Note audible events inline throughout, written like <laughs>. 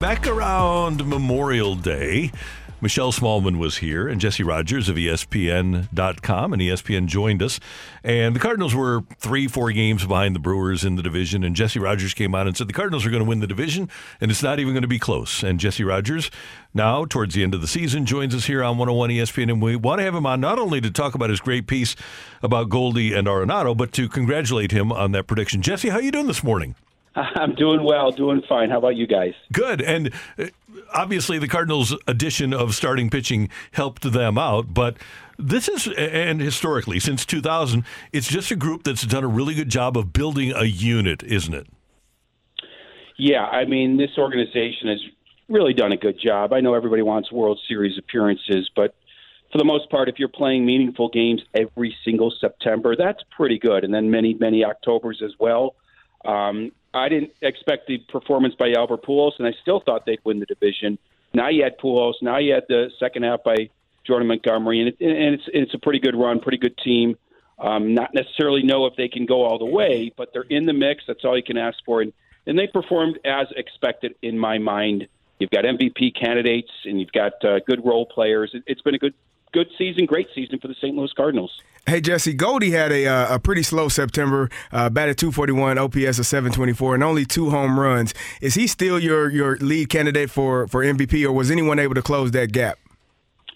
Back around Memorial Day, Michelle Smallmon was here and Jesse Rogers of ESPN.com, and ESPN joined us. And the Cardinals were three, four games behind the Brewers in the division. And Jesse Rogers came out and said the Cardinals are going to win the division, and it's not even going to be close. And Jesse Rogers, now towards the end of the season, joins us here on 101 ESPN. And we want to have him on not only to talk about his great piece about Goldie and Arenado, but to congratulate him on that prediction. Jesse, how are you doing this morning? <laughs> I'm doing well, doing fine. How about you guys? Good. And uh, obviously, the Cardinals' addition of starting pitching helped them out. But this is, and historically, since 2000, it's just a group that's done a really good job of building a unit, isn't it? Yeah, I mean, this organization has really done a good job. I know everybody wants World Series appearances, but for the most part, if you're playing meaningful games every single September, that's pretty good. And then many, many Octobers as well. Um, I didn't expect the performance by Albert Pujols, and I still thought they'd win the division. Now you had Pujols. Now you had the second half by Jordan Montgomery, and, it, and it's it's a pretty good run, pretty good team. Um, not necessarily know if they can go all the way, but they're in the mix. That's all you can ask for, and and they performed as expected in my mind. You've got MVP candidates, and you've got uh, good role players. It, it's been a good good season, great season for the St. Louis Cardinals. Hey Jesse, Goldie had a uh, a pretty slow September. Uh, batted 241, OPS of 724, and only two home runs. Is he still your your lead candidate for for MVP, or was anyone able to close that gap?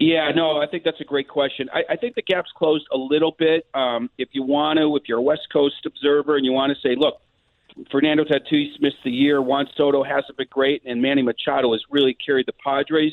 Yeah, no, I think that's a great question. I, I think the gap's closed a little bit. Um, if you want to, if you're a West Coast observer and you want to say, look, Fernando Tatis missed the year, Juan Soto hasn't been great, and Manny Machado has really carried the Padres.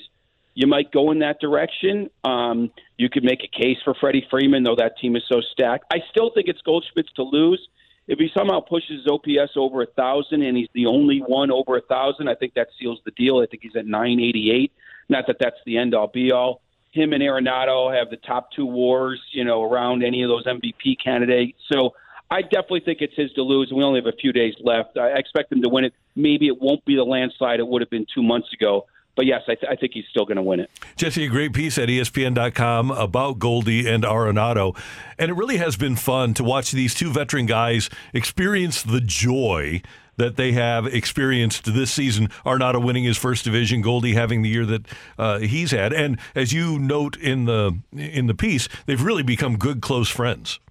You might go in that direction. Um, you could make a case for Freddie Freeman, though that team is so stacked. I still think it's Goldschmidt's to lose. If he somehow pushes his OPS over a thousand and he's the only one over a thousand, I think that seals the deal. I think he's at 988. Not that that's the end all be all. Him and Arenado have the top two wars, you know, around any of those MVP candidates. So I definitely think it's his to lose. We only have a few days left. I expect him to win it. Maybe it won't be the landslide it would have been two months ago. But yes, I, th- I think he's still going to win it. Jesse, a great piece at ESPN.com about Goldie and Arenado. And it really has been fun to watch these two veteran guys experience the joy that they have experienced this season. Arenado winning his first division, Goldie having the year that uh, he's had, and as you note in the in the piece, they've really become good close friends.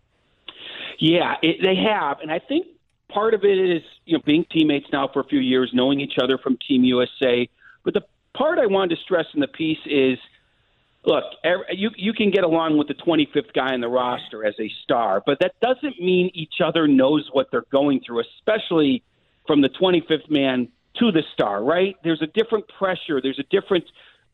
Yeah, it, they have, and I think part of it is you know being teammates now for a few years, knowing each other from Team USA. But the part I wanted to stress in the piece is, look, you you can get along with the 25th guy on the roster as a star, but that doesn't mean each other knows what they're going through, especially from the 25th man to the star. Right? There's a different pressure. There's a different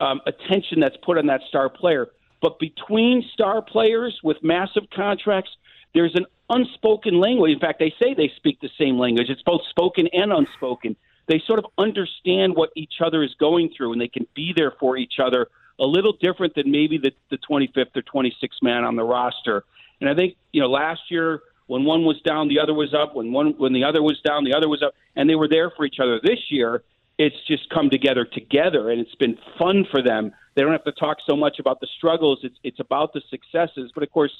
um, attention that's put on that star player. But between star players with massive contracts, there's an unspoken language. In fact, they say they speak the same language. It's both spoken and unspoken. They sort of understand what each other is going through, and they can be there for each other a little different than maybe the, the 25th or 26th man on the roster. And I think you know last year when one was down, the other was up. When one when the other was down, the other was up, and they were there for each other. This year, it's just come together together, and it's been fun for them. They don't have to talk so much about the struggles. It's it's about the successes. But of course,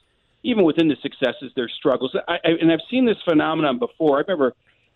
even within the successes, there's struggles. I, I, and I've seen this phenomenon before. I remember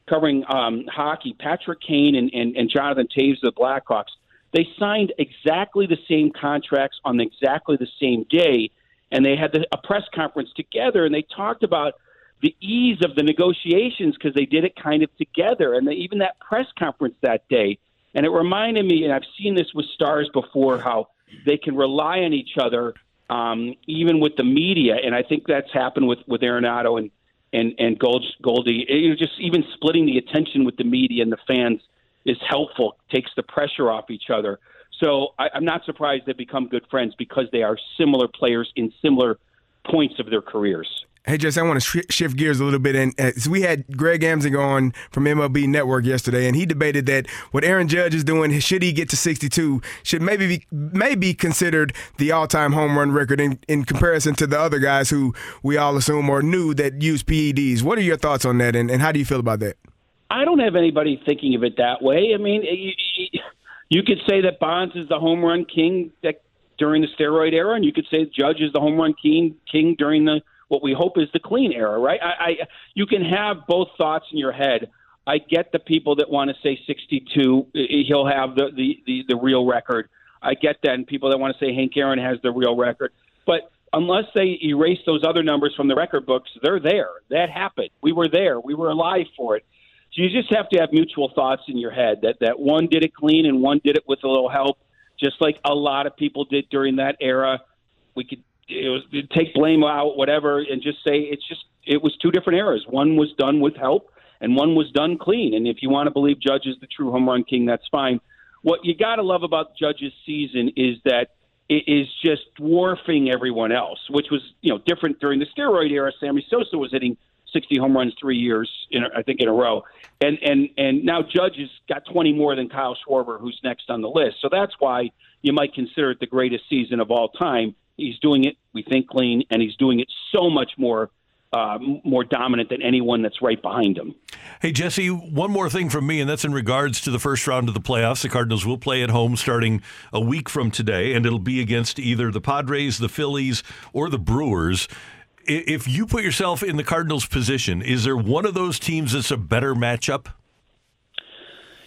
covering um, hockey. Patrick Kane and, and, and Jonathan Toews of the Blackhawks. They signed exactly the same contracts on exactly the same day, and they had the, a press conference together, and they talked about the ease of the negotiations because they did it kind of together, and they, even that press conference that day. And it reminded me, and I've seen this with stars before, how they can rely on each other, um, even with the media. And I think that's happened with with Arenado and and and Gold, Goldie. You know, just even splitting the attention with the media and the fans is helpful, takes the pressure off each other. So I, I'm not surprised they become good friends because they are similar players in similar points of their careers. Hey, Jess, I want to sh- shift gears a little bit. And uh, so we had Greg Amsinger on from MLB Network yesterday, and he debated that what Aaron Judge is doing, should he get to 62, should maybe be, maybe considered the all-time home run record in, in comparison to the other guys who we all assume or knew that use PEDs. What are your thoughts on that, and, and how do you feel about that? I don't have anybody thinking of it that way. I mean, you, you could say that Bonds is the home run king that, during the steroid era, and you could say Judge is the home run king king during the – what we hope is the clean era, right? I, I you can have both thoughts in your head. I get the people that want to say 62, he'll have the, the, the, the real record. I get that, and people that want to say Hank Aaron has the real record. But unless they erase those other numbers from the record books, they're there. That happened. We were there. We were alive for it. So you just have to have mutual thoughts in your head that that one did it clean and one did it with a little help, just like a lot of people did during that era. We could it was take blame out, whatever, and just say it's just it was two different eras. One was done with help, and one was done clean. And if you want to believe Judge is the true home run king, that's fine. What you got to love about Judge's season is that it is just dwarfing everyone else, which was you know different during the steroid era. Sammy Sosa was hitting 60 home runs three years, in, I think, in a row, and and and now Judge has got 20 more than Kyle Schwarber, who's next on the list. So that's why you might consider it the greatest season of all time He's doing it, we think, clean, and he's doing it so much more uh, more dominant than anyone that's right behind him. Hey, Jesse, one more thing from me, and that's in regards to the first round of the playoffs. The Cardinals will play at home starting a week from today, and it'll be against either the Padres, the Phillies, or the Brewers. If you put yourself in the Cardinals' position, is there one of those teams that's a better matchup?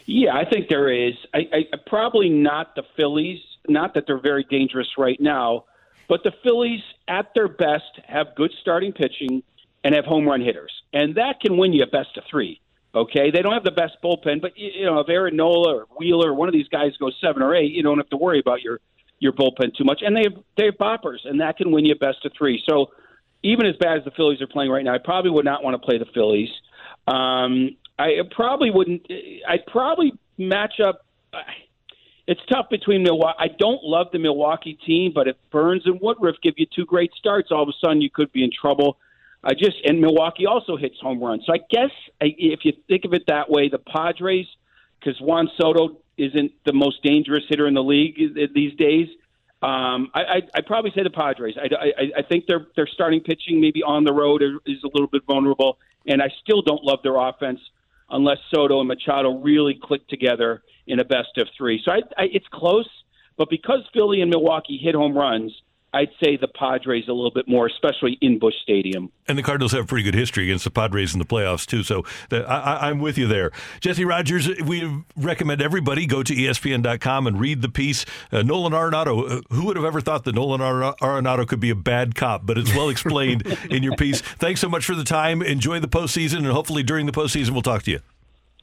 Yeah, I think there is. I, I probably not the Phillies. Not that they're very dangerous right now, but the Phillies, at their best, have good starting pitching and have home run hitters, and that can win you a best of three. Okay, they don't have the best bullpen, but you know if Aaron Nola or Wheeler, one of these guys goes seven or eight, you don't have to worry about your your bullpen too much. And they have they have boppers, and that can win you a best of three. So even as bad as the Phillies are playing right now, I probably would not want to play the Phillies. Um, I probably wouldn't. I'd probably match up it's tough between Milwaukee. I don't love the Milwaukee team, but if Burnes and Woodruff give you two great starts, all of a sudden you could be in trouble. I just and Milwaukee also hits home runs. So I guess if you think of it that way, the Padres, because Juan Soto isn't the most dangerous hitter in the league these days. Um, I, I I'd probably say the Padres. I, I, I think their their starting pitching maybe on the road is a little bit vulnerable, and I still don't love their offense unless Soto and Machado really click together in a best of three. So I, I, it's close, but because Philly and Milwaukee hit home runs, I'd say the Padres a little bit more, especially in Busch Stadium. And the Cardinals have pretty good history against the Padres in the playoffs too. So I, am with you there, Jesse Rogers. We recommend everybody go to ESPN.com and read the piece. Uh, Nolan Arenado. Uh, who would have ever thought that Nolan Arenado could be a bad cop? But it's well explained <laughs> in your piece. Thanks so much for the time. Enjoy the postseason, and hopefully during the postseason we'll talk to you.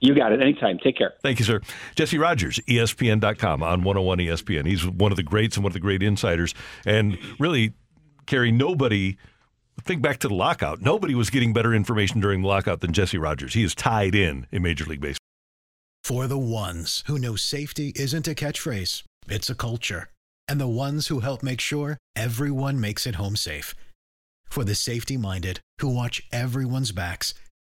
You got it. Anytime. Take care. Thank you, sir. Jesse Rogers, ESPN.com on 101 ESPN. He's one of the greats and one of the great insiders. And really, Kerry, nobody, think back to the lockout, nobody was getting better information during the lockout than Jesse Rogers. He is tied in in Major League Baseball. For the ones who know safety isn't a catchphrase, it's a culture. And the ones who help make sure everyone makes it home safe. For the safety minded who watch everyone's backs,